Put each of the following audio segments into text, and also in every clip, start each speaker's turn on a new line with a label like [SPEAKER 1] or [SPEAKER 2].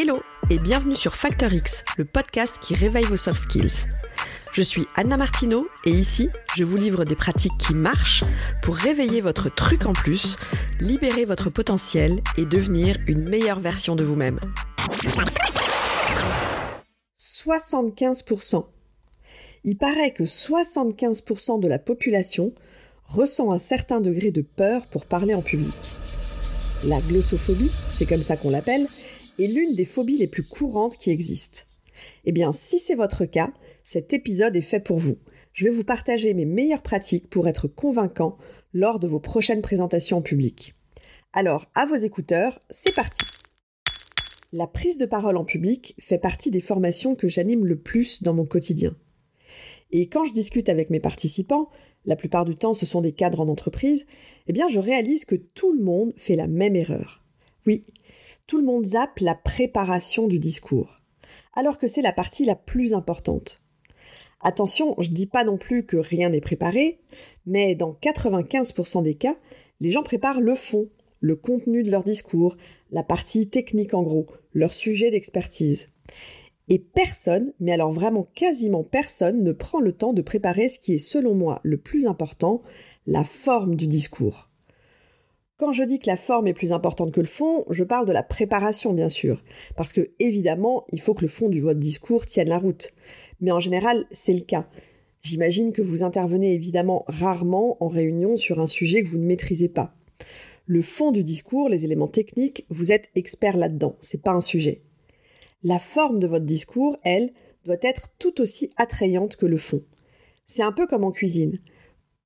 [SPEAKER 1] Hello et bienvenue sur Factor X, le podcast qui réveille vos soft skills. Je suis Anna Martineau et ici, je vous livre des pratiques qui marchent pour réveiller votre truc en plus, libérer votre potentiel et devenir une meilleure version de vous-même. 75%. Il paraît que 75% de la population ressent un certain degré de peur pour parler en public. La glossophobie, c'est comme ça qu'on l'appelle, est l'une des phobies les plus courantes qui existent. Eh bien, si c'est votre cas, cet épisode est fait pour vous. Je vais vous partager mes meilleures pratiques pour être convaincant lors de vos prochaines présentations en public. Alors, à vos écouteurs, c'est parti. La prise de parole en public fait partie des formations que j'anime le plus dans mon quotidien. Et quand je discute avec mes participants, la plupart du temps ce sont des cadres en entreprise, eh bien je réalise que tout le monde fait la même erreur. Oui, tout le monde zappe la préparation du discours, alors que c'est la partie la plus importante. Attention, je dis pas non plus que rien n'est préparé, mais dans 95% des cas, les gens préparent le fond, le contenu de leur discours, la partie technique en gros, leur sujet d'expertise. Et personne, mais alors vraiment quasiment personne, ne prend le temps de préparer ce qui est selon moi le plus important, la forme du discours. Quand je dis que la forme est plus importante que le fond, je parle de la préparation bien sûr, parce que évidemment, il faut que le fond du votre discours tienne la route. Mais en général, c'est le cas. J'imagine que vous intervenez évidemment rarement en réunion sur un sujet que vous ne maîtrisez pas. Le fond du discours, les éléments techniques, vous êtes expert là-dedans, c'est pas un sujet la forme de votre discours, elle, doit être tout aussi attrayante que le fond. C'est un peu comme en cuisine.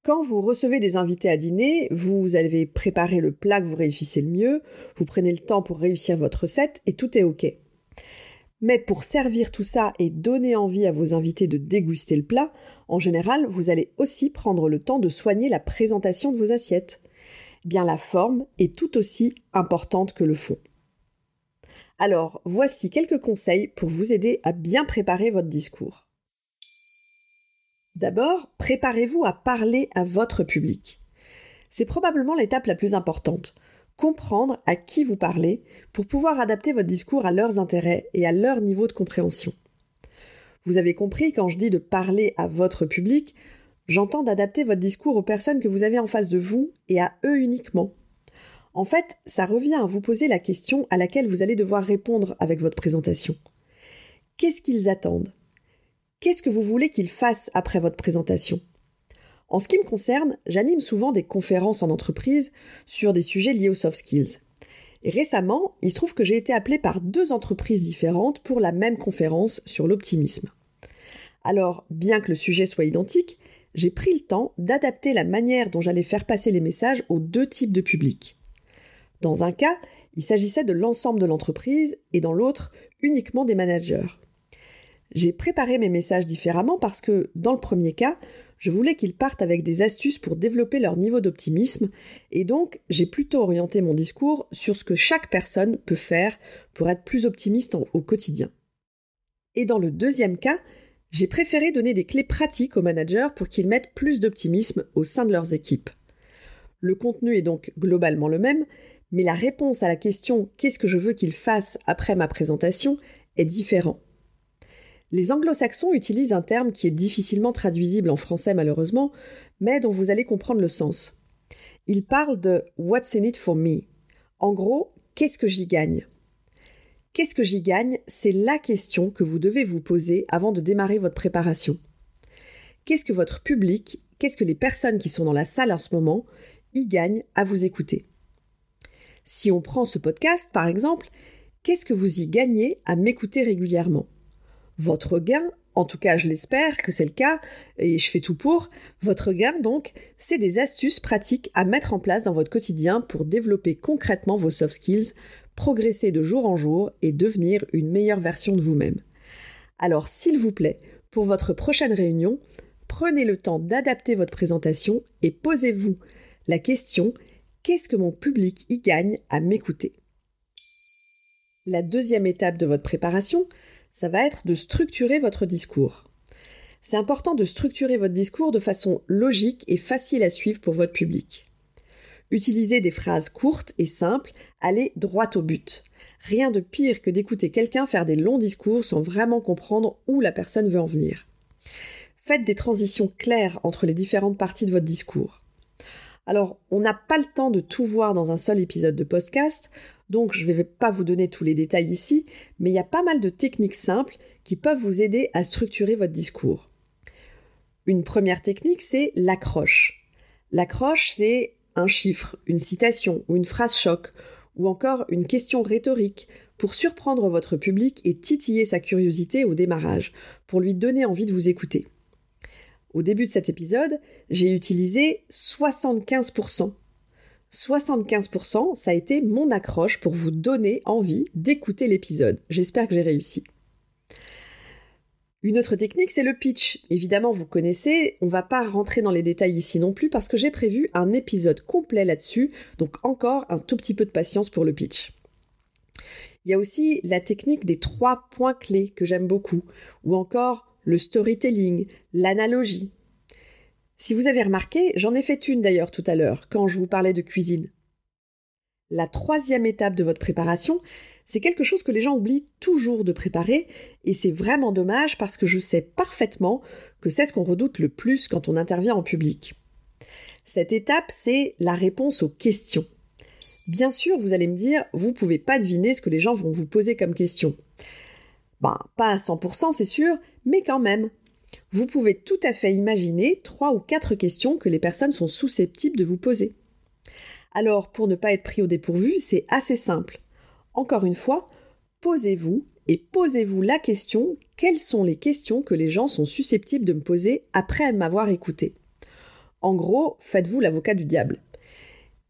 [SPEAKER 1] Quand vous recevez des invités à dîner, vous avez préparé le plat que vous réussissez le mieux, vous prenez le temps pour réussir votre recette et tout est OK. Mais pour servir tout ça et donner envie à vos invités de déguster le plat, en général, vous allez aussi prendre le temps de soigner la présentation de vos assiettes. Bien, la forme est tout aussi importante que le fond. Alors, voici quelques conseils pour vous aider à bien préparer votre discours. D'abord, préparez-vous à parler à votre public. C'est probablement l'étape la plus importante. Comprendre à qui vous parlez pour pouvoir adapter votre discours à leurs intérêts et à leur niveau de compréhension. Vous avez compris, quand je dis de parler à votre public, j'entends d'adapter votre discours aux personnes que vous avez en face de vous et à eux uniquement. En fait, ça revient à vous poser la question à laquelle vous allez devoir répondre avec votre présentation. Qu'est-ce qu'ils attendent? Qu'est-ce que vous voulez qu'ils fassent après votre présentation? En ce qui me concerne, j'anime souvent des conférences en entreprise sur des sujets liés aux soft skills. Récemment, il se trouve que j'ai été appelé par deux entreprises différentes pour la même conférence sur l'optimisme. Alors, bien que le sujet soit identique, j'ai pris le temps d'adapter la manière dont j'allais faire passer les messages aux deux types de publics. Dans un cas, il s'agissait de l'ensemble de l'entreprise et dans l'autre, uniquement des managers. J'ai préparé mes messages différemment parce que, dans le premier cas, je voulais qu'ils partent avec des astuces pour développer leur niveau d'optimisme et donc j'ai plutôt orienté mon discours sur ce que chaque personne peut faire pour être plus optimiste au quotidien. Et dans le deuxième cas, j'ai préféré donner des clés pratiques aux managers pour qu'ils mettent plus d'optimisme au sein de leurs équipes. Le contenu est donc globalement le même, mais la réponse à la question qu'est-ce que je veux qu'il fasse après ma présentation? est différent. Les anglo-saxons utilisent un terme qui est difficilement traduisible en français malheureusement, mais dont vous allez comprendre le sens. Ils parlent de What's in it for me? En gros, qu'est-ce que j'y gagne? Qu'est-ce que j'y gagne? C'est la question que vous devez vous poser avant de démarrer votre préparation. Qu'est-ce que votre public, qu'est-ce que les personnes qui sont dans la salle en ce moment y gagnent à vous écouter? Si on prend ce podcast, par exemple, qu'est-ce que vous y gagnez à m'écouter régulièrement? Votre gain, en tout cas je l'espère que c'est le cas, et je fais tout pour, votre gain donc, c'est des astuces pratiques à mettre en place dans votre quotidien pour développer concrètement vos soft skills, progresser de jour en jour et devenir une meilleure version de vous-même. Alors s'il vous plaît, pour votre prochaine réunion, prenez le temps d'adapter votre présentation et posez-vous la question Qu'est-ce que mon public y gagne à m'écouter? La deuxième étape de votre préparation, ça va être de structurer votre discours. C'est important de structurer votre discours de façon logique et facile à suivre pour votre public. Utilisez des phrases courtes et simples, allez droit au but. Rien de pire que d'écouter quelqu'un faire des longs discours sans vraiment comprendre où la personne veut en venir. Faites des transitions claires entre les différentes parties de votre discours. Alors, on n'a pas le temps de tout voir dans un seul épisode de podcast, donc je ne vais pas vous donner tous les détails ici, mais il y a pas mal de techniques simples qui peuvent vous aider à structurer votre discours. Une première technique, c'est l'accroche. L'accroche, c'est un chiffre, une citation ou une phrase choc, ou encore une question rhétorique pour surprendre votre public et titiller sa curiosité au démarrage, pour lui donner envie de vous écouter. Au début de cet épisode, j'ai utilisé 75%. 75%, ça a été mon accroche pour vous donner envie d'écouter l'épisode. J'espère que j'ai réussi. Une autre technique, c'est le pitch. Évidemment, vous connaissez, on va pas rentrer dans les détails ici non plus parce que j'ai prévu un épisode complet là-dessus, donc encore un tout petit peu de patience pour le pitch. Il y a aussi la technique des trois points clés que j'aime beaucoup, ou encore le storytelling, l'analogie. Si vous avez remarqué, j'en ai fait une d'ailleurs tout à l'heure, quand je vous parlais de cuisine. La troisième étape de votre préparation, c'est quelque chose que les gens oublient toujours de préparer, et c'est vraiment dommage parce que je sais parfaitement que c'est ce qu'on redoute le plus quand on intervient en public. Cette étape, c'est la réponse aux questions. Bien sûr, vous allez me dire, vous pouvez pas deviner ce que les gens vont vous poser comme question. Ben, pas à 100%, c'est sûr, mais quand même. Vous pouvez tout à fait imaginer trois ou quatre questions que les personnes sont susceptibles de vous poser. Alors, pour ne pas être pris au dépourvu, c'est assez simple. Encore une fois, posez-vous et posez-vous la question quelles sont les questions que les gens sont susceptibles de me poser après m'avoir écouté? En gros, faites-vous l'avocat du diable.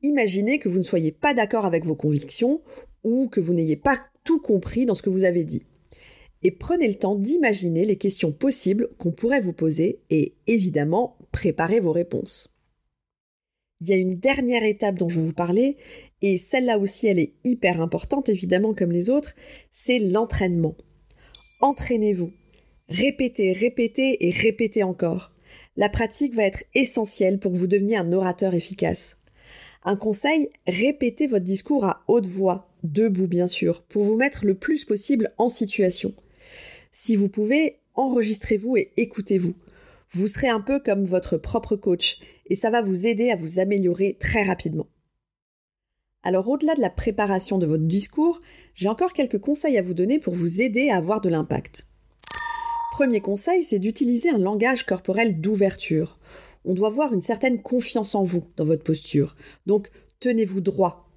[SPEAKER 1] Imaginez que vous ne soyez pas d'accord avec vos convictions ou que vous n'ayez pas tout compris dans ce que vous avez dit et prenez le temps d'imaginer les questions possibles qu'on pourrait vous poser et évidemment préparez vos réponses. Il y a une dernière étape dont je vais vous parler et celle-là aussi elle est hyper importante évidemment comme les autres, c'est l'entraînement. Entraînez-vous. Répétez, répétez et répétez encore. La pratique va être essentielle pour que vous deveniez un orateur efficace. Un conseil, répétez votre discours à haute voix, debout bien sûr, pour vous mettre le plus possible en situation. Si vous pouvez, enregistrez-vous et écoutez-vous. Vous serez un peu comme votre propre coach et ça va vous aider à vous améliorer très rapidement. Alors au-delà de la préparation de votre discours, j'ai encore quelques conseils à vous donner pour vous aider à avoir de l'impact. Premier conseil, c'est d'utiliser un langage corporel d'ouverture. On doit voir une certaine confiance en vous dans votre posture. Donc tenez-vous droit.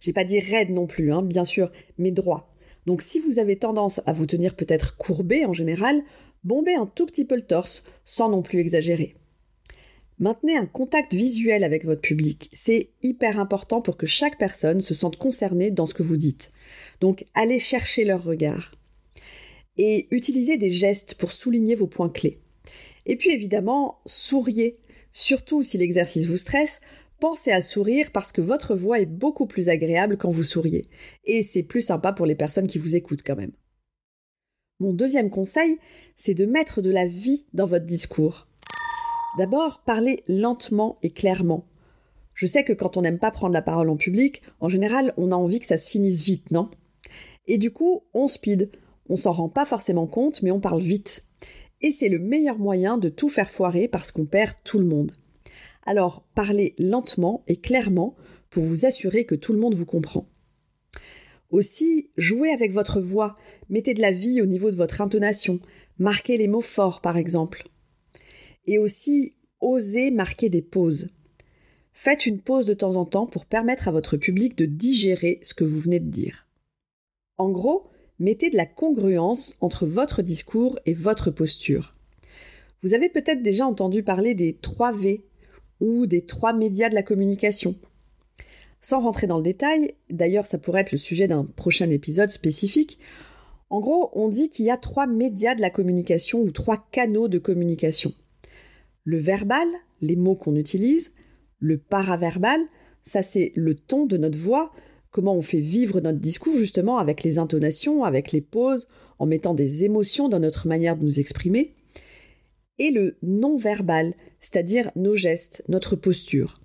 [SPEAKER 1] J'ai pas dit raide non plus, hein, bien sûr, mais droit. Donc si vous avez tendance à vous tenir peut-être courbé en général, bombez un tout petit peu le torse, sans non plus exagérer. Maintenez un contact visuel avec votre public. C'est hyper important pour que chaque personne se sente concernée dans ce que vous dites. Donc allez chercher leur regard. Et utilisez des gestes pour souligner vos points clés. Et puis évidemment, souriez. Surtout si l'exercice vous stresse, pensez à sourire parce que votre voix est beaucoup plus agréable quand vous souriez. Et c'est plus sympa pour les personnes qui vous écoutent quand même. Mon deuxième conseil, c'est de mettre de la vie dans votre discours. D'abord, parlez lentement et clairement. Je sais que quand on n'aime pas prendre la parole en public, en général, on a envie que ça se finisse vite, non? Et du coup, on speed. On s'en rend pas forcément compte, mais on parle vite. Et c'est le meilleur moyen de tout faire foirer parce qu'on perd tout le monde. Alors parlez lentement et clairement pour vous assurer que tout le monde vous comprend. Aussi, jouez avec votre voix, mettez de la vie au niveau de votre intonation, marquez les mots forts par exemple. Et aussi, osez marquer des pauses. Faites une pause de temps en temps pour permettre à votre public de digérer ce que vous venez de dire. En gros, mettez de la congruence entre votre discours et votre posture. Vous avez peut-être déjà entendu parler des 3 V ou des trois médias de la communication. Sans rentrer dans le détail, d'ailleurs ça pourrait être le sujet d'un prochain épisode spécifique, en gros on dit qu'il y a trois médias de la communication ou trois canaux de communication. Le verbal, les mots qu'on utilise, le paraverbal, ça c'est le ton de notre voix, comment on fait vivre notre discours justement avec les intonations, avec les pauses, en mettant des émotions dans notre manière de nous exprimer et le non-verbal, c'est-à-dire nos gestes, notre posture.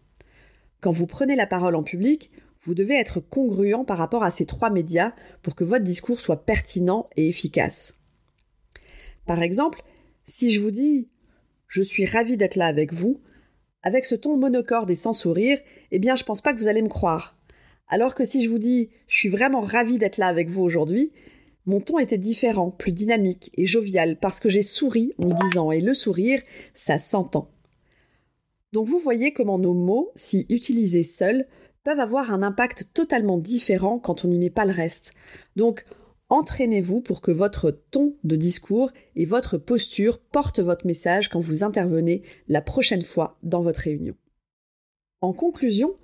[SPEAKER 1] Quand vous prenez la parole en public, Vous devez être congruent par rapport à ces trois médias pour que votre discours soit pertinent et efficace. Par exemple, si je vous dis je suis ravi d'être là avec vous, avec ce ton monocorde et sans sourire, eh bien je pense pas que vous allez me croire. Alors que si je vous dis je suis vraiment ravi d'être là avec vous aujourd'hui, mon ton était différent, plus dynamique et jovial parce que j'ai souri en disant et le sourire, ça s'entend. Donc vous voyez comment nos mots, si utilisés seuls, peuvent avoir un impact totalement différent quand on n'y met pas le reste. Donc entraînez-vous pour que votre ton de discours et votre posture portent votre message quand vous intervenez la prochaine fois dans votre réunion. En conclusion,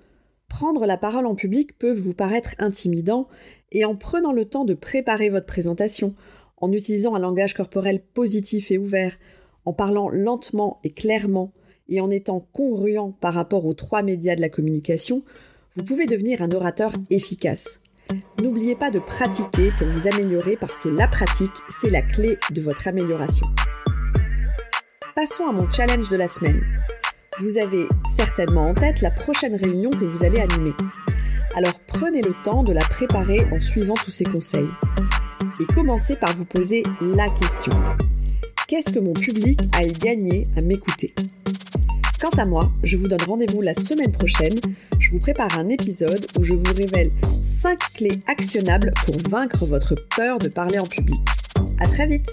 [SPEAKER 1] prendre la parole en public peut vous paraître intimidant et en prenant le temps de préparer votre présentation, en utilisant un langage corporel positif et ouvert, en parlant lentement et clairement, et en étant congruent par rapport aux trois médias de la communication, vous pouvez devenir un orateur efficace. N'oubliez pas de pratiquer pour vous améliorer parce que la pratique, c'est la clé de votre amélioration. Passons à mon challenge de la semaine. Vous avez certainement en tête la prochaine réunion que vous allez animer. Alors prenez le temps de la préparer en suivant tous ces conseils. Et commencez par vous poser la question. Qu'est-ce que mon public a gagné à m'écouter? Quant à moi, je vous donne rendez-vous la semaine prochaine. Je vous prépare un épisode où je vous révèle 5 clés actionnables pour vaincre votre peur de parler en public. À très vite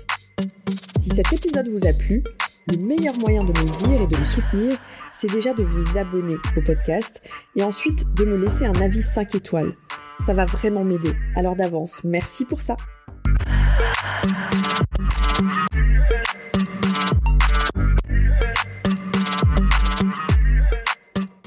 [SPEAKER 1] Si cet épisode vous a plu, le meilleur moyen de me dire et de me soutenir, c'est déjà de vous abonner au podcast et ensuite de me laisser un avis 5 étoiles. Ça va vraiment m'aider. Alors d'avance, merci pour ça.